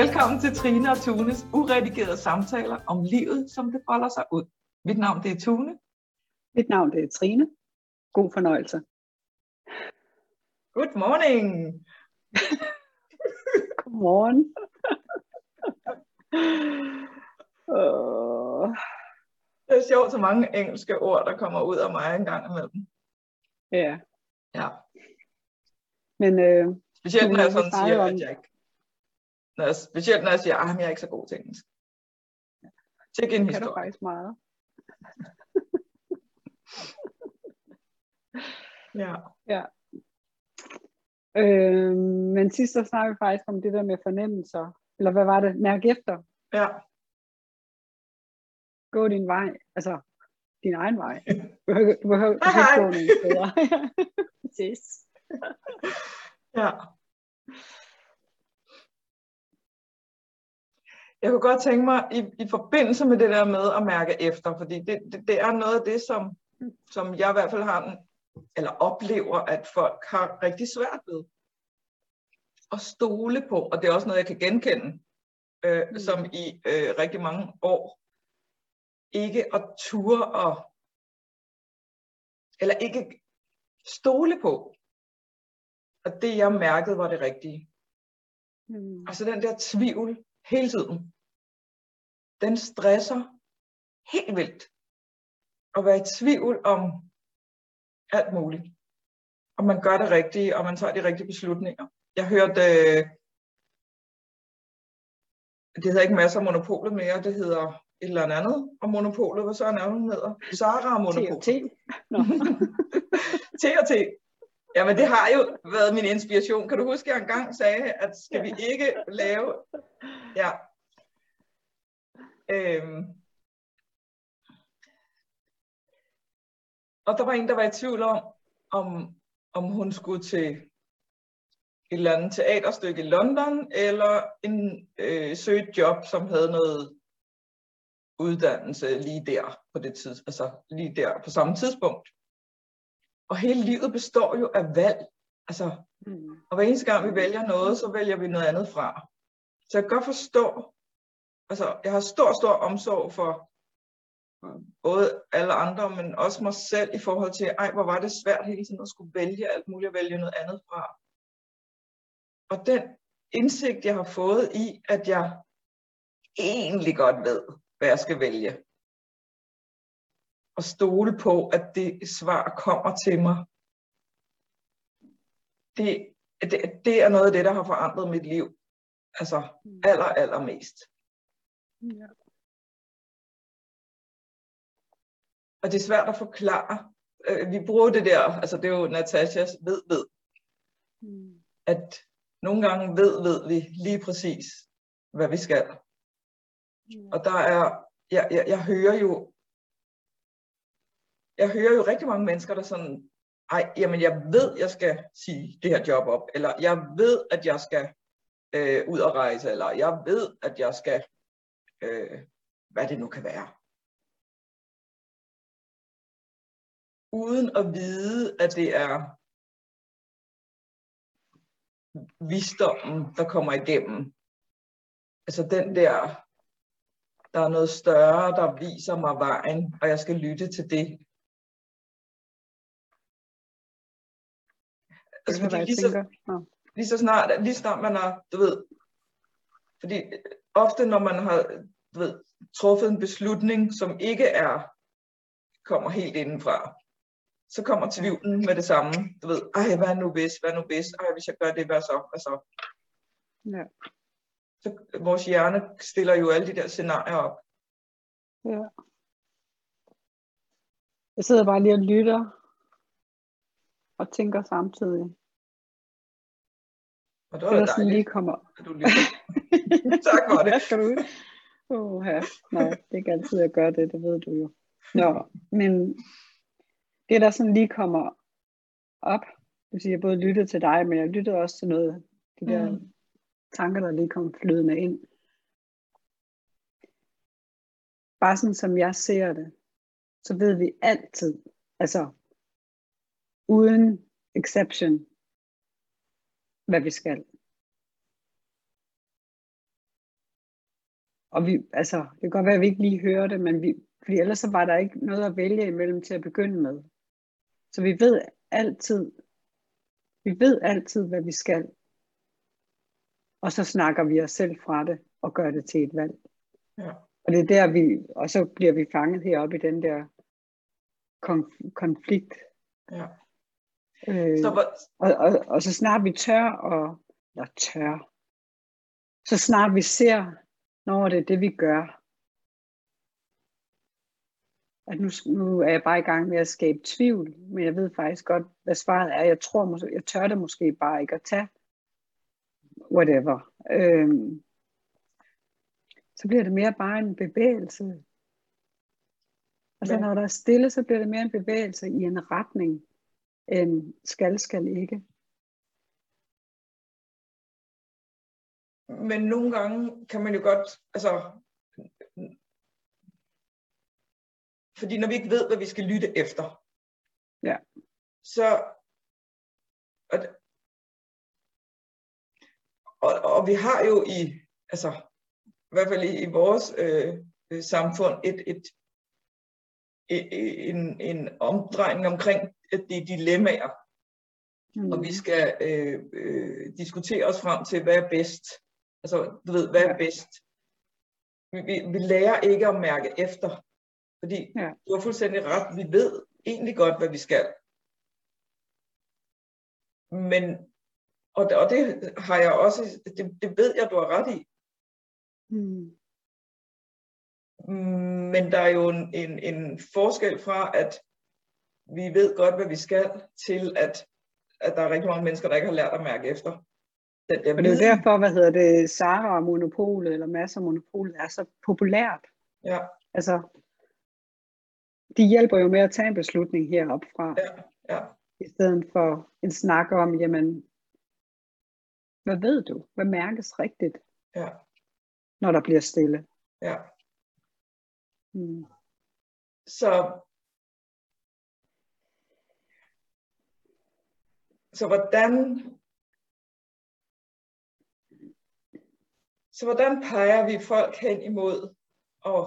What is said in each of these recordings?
Velkommen til Trine og Tunes uredigerede samtaler om livet, som det folder sig ud. Mit navn det er Tune. Mit navn det er Trine. God fornøjelse. Good morning. Godmorgen. uh, Det er sjovt, så mange engelske ord, der kommer ud af mig en gang imellem. ja, Ja. men øh, Specielt når jeg sådan siger, om- at jeg ikke... Når jeg, specielt når jeg siger, at jeg er ikke så god til engelsk. Tjek en kan du historie. faktisk meget. Ja. Ja. Øh, men sidst så snakkede vi faktisk om det der med fornemmelser. Eller hvad var det? Mærk efter. ja. Gå din vej. Altså, din egen vej. Du behøver, du behøver, ikke gå nogen steder. Præcis. Ja. Jeg kunne godt tænke mig, i, i forbindelse med det der med at mærke efter, fordi det, det, det er noget af det, som, som jeg i hvert fald har, eller oplever, at folk har rigtig svært ved at stole på, og det er også noget, jeg kan genkende, øh, Mm. som i øh, rigtig mange år, ikke at ture og, eller ikke stole på, at det jeg mærkede var det rigtige. Mm. Altså den der tvivl hele tiden, den stresser helt vildt. At være i tvivl om alt muligt. Og man gør det rigtige, og man tager de rigtige beslutninger. Jeg hørte, øh, det hedder ikke masser af monopolet mere, det hedder et eller andet om monopolet. Hvad så er hun hedder? Zara og monopolet. T. Nå. Ja, men Jamen det har jo været min inspiration. Kan du huske, at jeg engang sagde, at skal vi ikke lave... Ja. Øhm. Og der var en, der var i tvivl om, om, om hun skulle til et eller andet teaterstykke i London, eller en øh, søge job, som havde noget uddannelse lige der på det tids, altså lige der på samme tidspunkt. Og hele livet består jo af valg. Altså, Mm. og hver eneste gang vi vælger noget, så vælger vi noget andet fra. Så jeg kan godt forstå, altså jeg har stor, stor omsorg for både alle andre, men også mig selv i forhold til, ej, hvor var det svært hele tiden at skulle vælge alt muligt og vælge noget andet fra. Og den indsigt, jeg har fået i, at jeg egentlig godt ved, hvad jeg skal vælge. Og stole på, at det svar kommer til mig det, det, det er noget af det, der har forandret mit liv. Altså Mm. aller, allermest. Ja. Og det er svært at forklare. Øh, Vi bruger det der, altså det er jo Natashas ved, ved, Mm. at nogle gange ved, ved vi lige præcis, hvad vi skal. Ja. Og der er, jeg, jeg, jeg hører jo, jeg hører jo rigtig mange mennesker, der sådan, ej, jamen jeg ved, jeg skal sige det her job op, eller jeg ved, at jeg skal øh, ud og rejse, eller jeg ved, at jeg skal, øh, hvad det nu kan være. Uden at vide, at det er visdommen, der kommer igennem. Altså den der, der er noget større, der viser mig vejen, og jeg skal lytte til det. Altså, Det er, fordi lige så. Nå. lige så snart, lige snart man har, du ved, fordi ofte når man har, du ved, truffet en beslutning, som ikke er, kommer helt indenfra, så kommer tvivlen med det samme. Du ved, ej, hvad nu hvis, hvad nu hvis, ej, hvis jeg gør det, hvad så, hvad så? Ja. Så vores hjerne stiller jo alle de der scenarier op. Ja. Jeg sidder bare lige og lytter og tænker samtidig. Og det Det var der sådan lige kommer. du lytter. tak for det. Hvad skal du? Oh, ja. Nej, det er ikke altid, jeg gør det, det ved du jo. Nå, men det der sådan lige kommer op, det vil sige, jeg både lyttede til dig, men jeg lyttede også til noget, de der Mm. tanker, der lige kom flydende ind. Bare sådan som jeg ser det, så ved vi altid, altså uden exception, hvad vi skal. og vi, altså, det kan godt være, at vi ikke lige hører det, men vi, fordi ellers så var der ikke noget at vælge imellem til at begynde med. Så vi ved altid, vi ved altid, hvad vi skal. Og så snakker vi os selv fra det og gør det til et valg. Ja. Og det er der, vi, og så bliver vi fanget heroppe i den der konf- konflikt. Ja. Øh, Så, hvor, og, og, og så snart vi tør, og, eller tør, så snart vi ser, når det er det, vi gør, at nu, nu er jeg bare i gang med at skabe tvivl, men jeg ved faktisk godt, hvad svaret er. Jeg tror måske, jeg tør det måske bare ikke at tage whatever. Øhm, så bliver det mere bare en bevægelse. Altså Men- når der er stille, så bliver det mere en bevægelse i en retning, end skal, skal ikke. men nogle gange kan man jo godt, altså, fordi når vi ikke ved, hvad vi skal lytte efter, Ja. så, og, og, og vi har jo i, altså, i hvert fald i, i vores øh, øh, samfund, et, et, et, en, en omdrejning omkring at det er dilemmaer, Mm. og vi skal øh, øh, diskutere os frem til, hvad er bedst. Altså, du ved, hvad er bedst? Vi, vi, vi lærer ikke at mærke efter, fordi Ja. du har fuldstændig ret, vi ved egentlig godt, hvad vi skal. Men, og, og det har jeg også, det, det ved jeg, du har ret i, Mm. men der er jo en, en, en forskel fra, at vi ved godt, hvad vi skal, til at, at der er rigtig mange mennesker, der ikke har lært at mærke efter. Den der Og det er jo derfor, hvad hedder det, Sara og Monopolet, eller masser af Monopolet, er så populært. Ja, Altså, de hjælper jo med at tage en beslutning heroppe fra, ja, ja. i stedet for en snak om, jamen, hvad ved du? Hvad mærkes rigtigt, Ja, når der bliver stille? ja. Mm. Så, så hvordan så hvordan peger vi folk hen imod at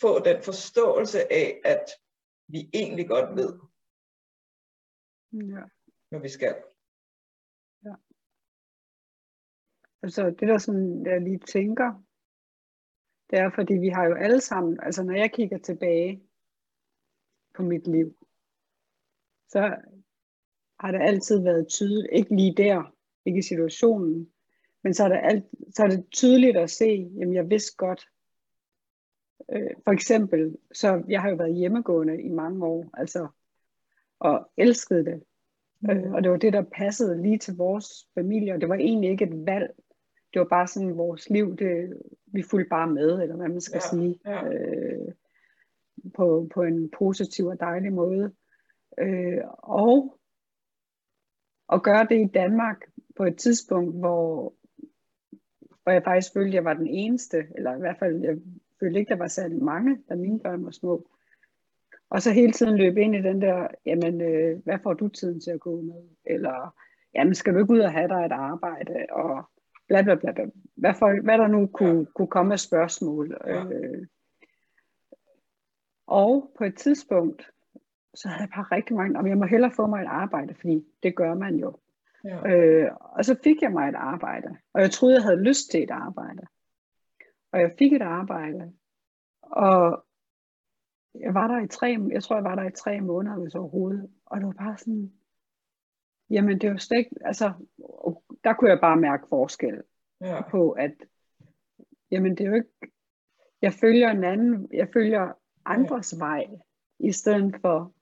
få den forståelse af, at vi egentlig godt ved, Ja. hvad vi skal. Altså, det der sådan, jeg lige tænker, det er, fordi vi har jo alle sammen, altså når jeg kigger tilbage på mit liv, så har det altid været tydeligt, ikke lige der, ikke i situationen, men så er det, alt, så er det tydeligt at se, jamen jeg vidste godt, øh, for eksempel, så jeg har jo været hjemmegående i mange år, altså, og elskede det, Øh, og det var det, der passede lige til vores familie, og det var egentlig ikke et valg. Det var bare sådan vores liv, det, vi fulgte bare med, eller hvad man skal Ja, sige, ja. øh, på, på en positiv og dejlig måde. Øh, og at gøre det i Danmark på et tidspunkt, hvor, hvor jeg faktisk følte, at jeg var den eneste, eller i hvert fald, jeg følte ikke, der var særlig mange, da mine børn var små. Og så hele tiden løbe ind i den der, jamen, øh, hvad får du tiden til at gå med? Eller, jamen, skal du ikke ud og have dig et arbejde? Og bla bla bla. bla. Hvad, for, hvad der nu kunne, kunne komme af spørgsmål. Ja. Øh, og på et tidspunkt, så havde jeg bare rigtig mange, om jeg må hellere få mig et arbejde, fordi det gør man jo. Ja, Øh, og så fik jeg mig et arbejde, og jeg troede, jeg havde lyst til et arbejde. Og jeg fik et arbejde, og jeg var der i tre, jeg tror, jeg var der i tre måneder, hvis overhovedet. Og det var bare sådan, jamen det var slet ikke, altså, der kunne jeg bare mærke forskel ja, på, at, jamen det er jo ikke, jeg følger en anden, jeg følger andres vej, i stedet for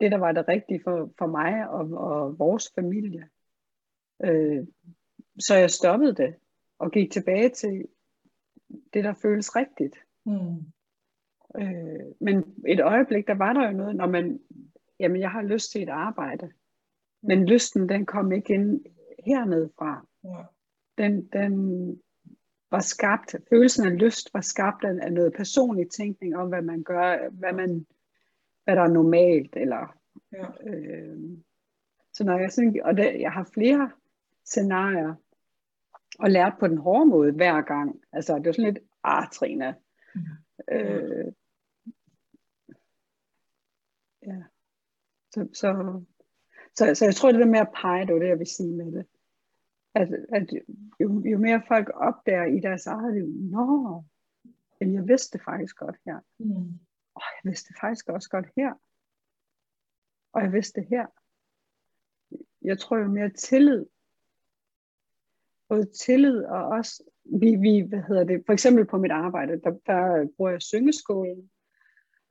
det, der var det rigtige for, for mig og, og vores familie. Øh, så jeg stoppede det, og gik tilbage til det, der føles rigtigt. mm, Øh, men et øjeblik, der var der jo noget, når man, jamen jeg har lyst til et arbejde. Men lysten, den kom ikke ind hernede fra. ja, Den, den var skabt, følelsen af lyst var skabt af, af noget personlig tænkning om, hvad man gør, hvad, man, hvad der er normalt. Eller, ja, øh, så når jeg sådan, og det, jeg har flere scenarier, og lærte på den hårde måde hver gang. Altså, det var sådan lidt, ah, Trina. Mm. Øh, ja. Så, så, så, så jeg tror, det der med at pege, det var det, jeg vil sige med det. At, at jo, jo mere folk opdager i deres eget liv, nå, men jeg vidste det faktisk godt her. Mm. Og jeg vidste det faktisk også godt her. Og jeg vidste det her. Jeg tror jo mere tillid. Både tillid og også, vi, vi, hvad hedder det, for eksempel på mit arbejde, der, der bruger jeg syngeskolen.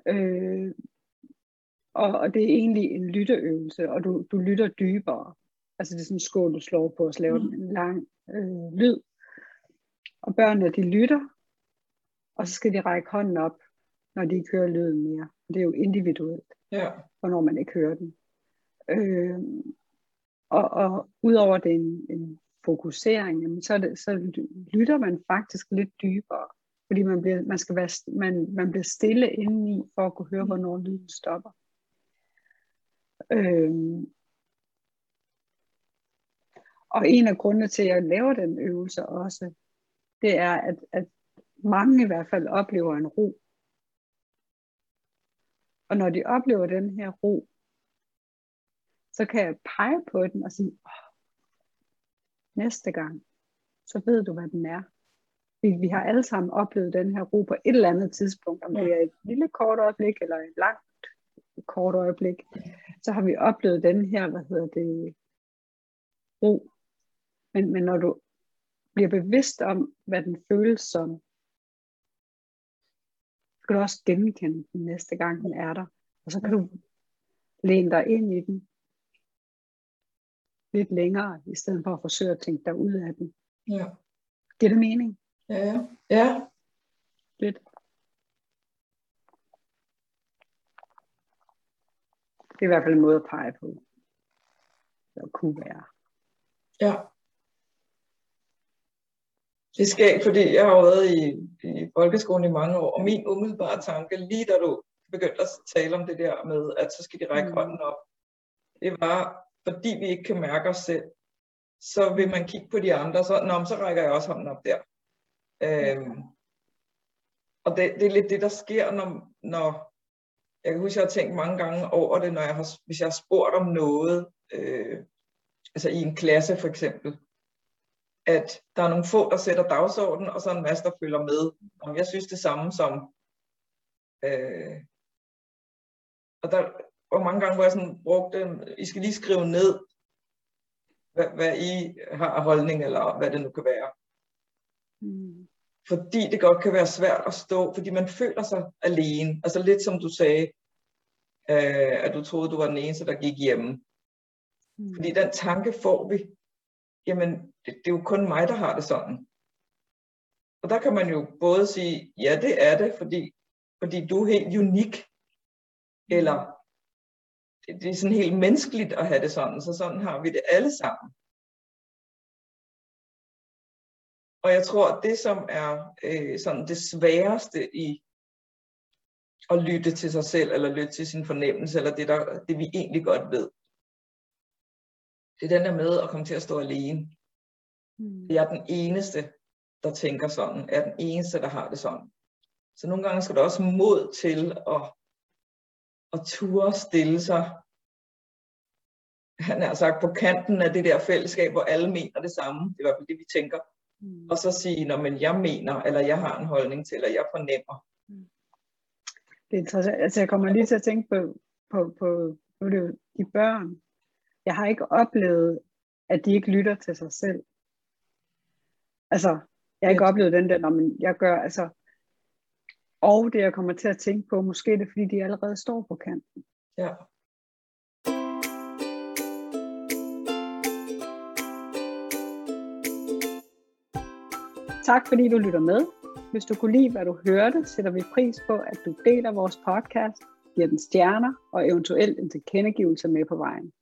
Øh, og, og det er egentlig en lytteøvelse, og du, du lytter dybere. Altså det er sådan en skål, du slår på, og så laver mm. en lang øh, lyd. Og børnene, de lytter, og så skal de række hånden op, når de ikke hører lyden mere. Det er jo individuelt, ja. hvornår man ikke hører den. Øh, og, og udover det en, en fokusering, jamen, så, det, så lytter man faktisk lidt dybere. Fordi man bliver, man skal være, man, man bliver stille indeni for at kunne høre, mm. hvornår lyden stopper. Øhm, og en af grundene til, at jeg laver den øvelse også, det er, at, at mange i hvert fald oplever en ro. Og når de oplever den her ro, så kan jeg pege på den og sige, oh, næste gang, så ved du, hvad den er. Vi, vi har alle sammen oplevet den her ro på et eller andet tidspunkt, om det er et lille kort øjeblik eller et langt kort øjeblik, så har vi oplevet den her, hvad hedder det, ro. Men, men når du bliver bevidst om, hvad den føles som, kan du også genkende den næste gang, den er der. Og så kan du læne dig ind i den lidt længere, i stedet for at forsøge at tænke dig ud af den. Ja. Giver det mening? Ja, ja. Lidt. Det er i hvert fald en måde at pege på. Det kunne være. Ja. Det sker fordi jeg har været i, i folkeskolen i mange år, og min umiddelbare tanke, lige da du begyndte at tale om det der med, at så skal de række mm. hånden op, det var, fordi vi ikke kan mærke os selv, så vil man kigge på de andre, så, Nå, så rækker jeg også hånden op der. Øhm, og det, det er lidt det, der sker, når, når jeg kan huske, at jeg har tænkt mange gange over det, når jeg har, hvis jeg har spurgt om noget, øh, altså i en klasse for eksempel, at der er nogle få, der sætter dagsordenen, og så en masse, der følger med. Om jeg synes det samme som... Øh, og der var mange gange, hvor jeg sådan brugte, I skal lige skrive ned, hvad, hvad I har af holdning, eller hvad det nu kan være. Mm. Fordi det godt kan være svært at stå, fordi man føler sig alene. Altså lidt som du sagde, øh, at du troede, du var den eneste, der gik hjemme. Mm. Fordi den tanke får vi, jamen det, det er jo kun mig, der har det sådan. Og der kan man jo både sige, ja det er det, fordi, fordi du er helt unik, eller det, det er sådan helt menneskeligt at have det sådan, så sådan har vi det alle sammen. Og jeg tror, det som er øh, sådan det sværeste i at lytte til sig selv, eller lytte til sin fornemmelse, eller det, der, det vi egentlig godt ved, det er den der med at komme til at stå alene. Mm. Jeg er den eneste, der tænker sådan. Jeg er den eneste, der har det sådan. Så nogle gange skal der også mod til at, at ture stille sig han er sagt på kanten af det der fællesskab, hvor alle mener det samme. Det er i hvert fald det, vi tænker. Mm. Og så sige, når men jeg mener, eller jeg har en holdning til, eller jeg fornemmer. Mm. Det er interessant. Altså, jeg kommer lige til at tænke på, på, på nu er det jo de børn. Jeg har ikke oplevet, at de ikke lytter til sig selv. Altså, jeg har ikke ja. oplevet den der, når man, jeg gør, altså, og det jeg kommer til at tænke på, måske er det fordi, de allerede står på kanten. Ja. Tak fordi du lytter med. Hvis du kunne lide, hvad du hørte, sætter vi pris på, at du deler vores podcast, giver den stjerner og eventuelt en tilkendegivelse med på vejen.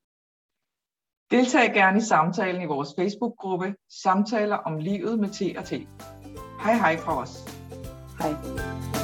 Deltag gerne i samtalen i vores Facebook-gruppe Samtaler om livet med T&T. Hej hej fra os. Hej.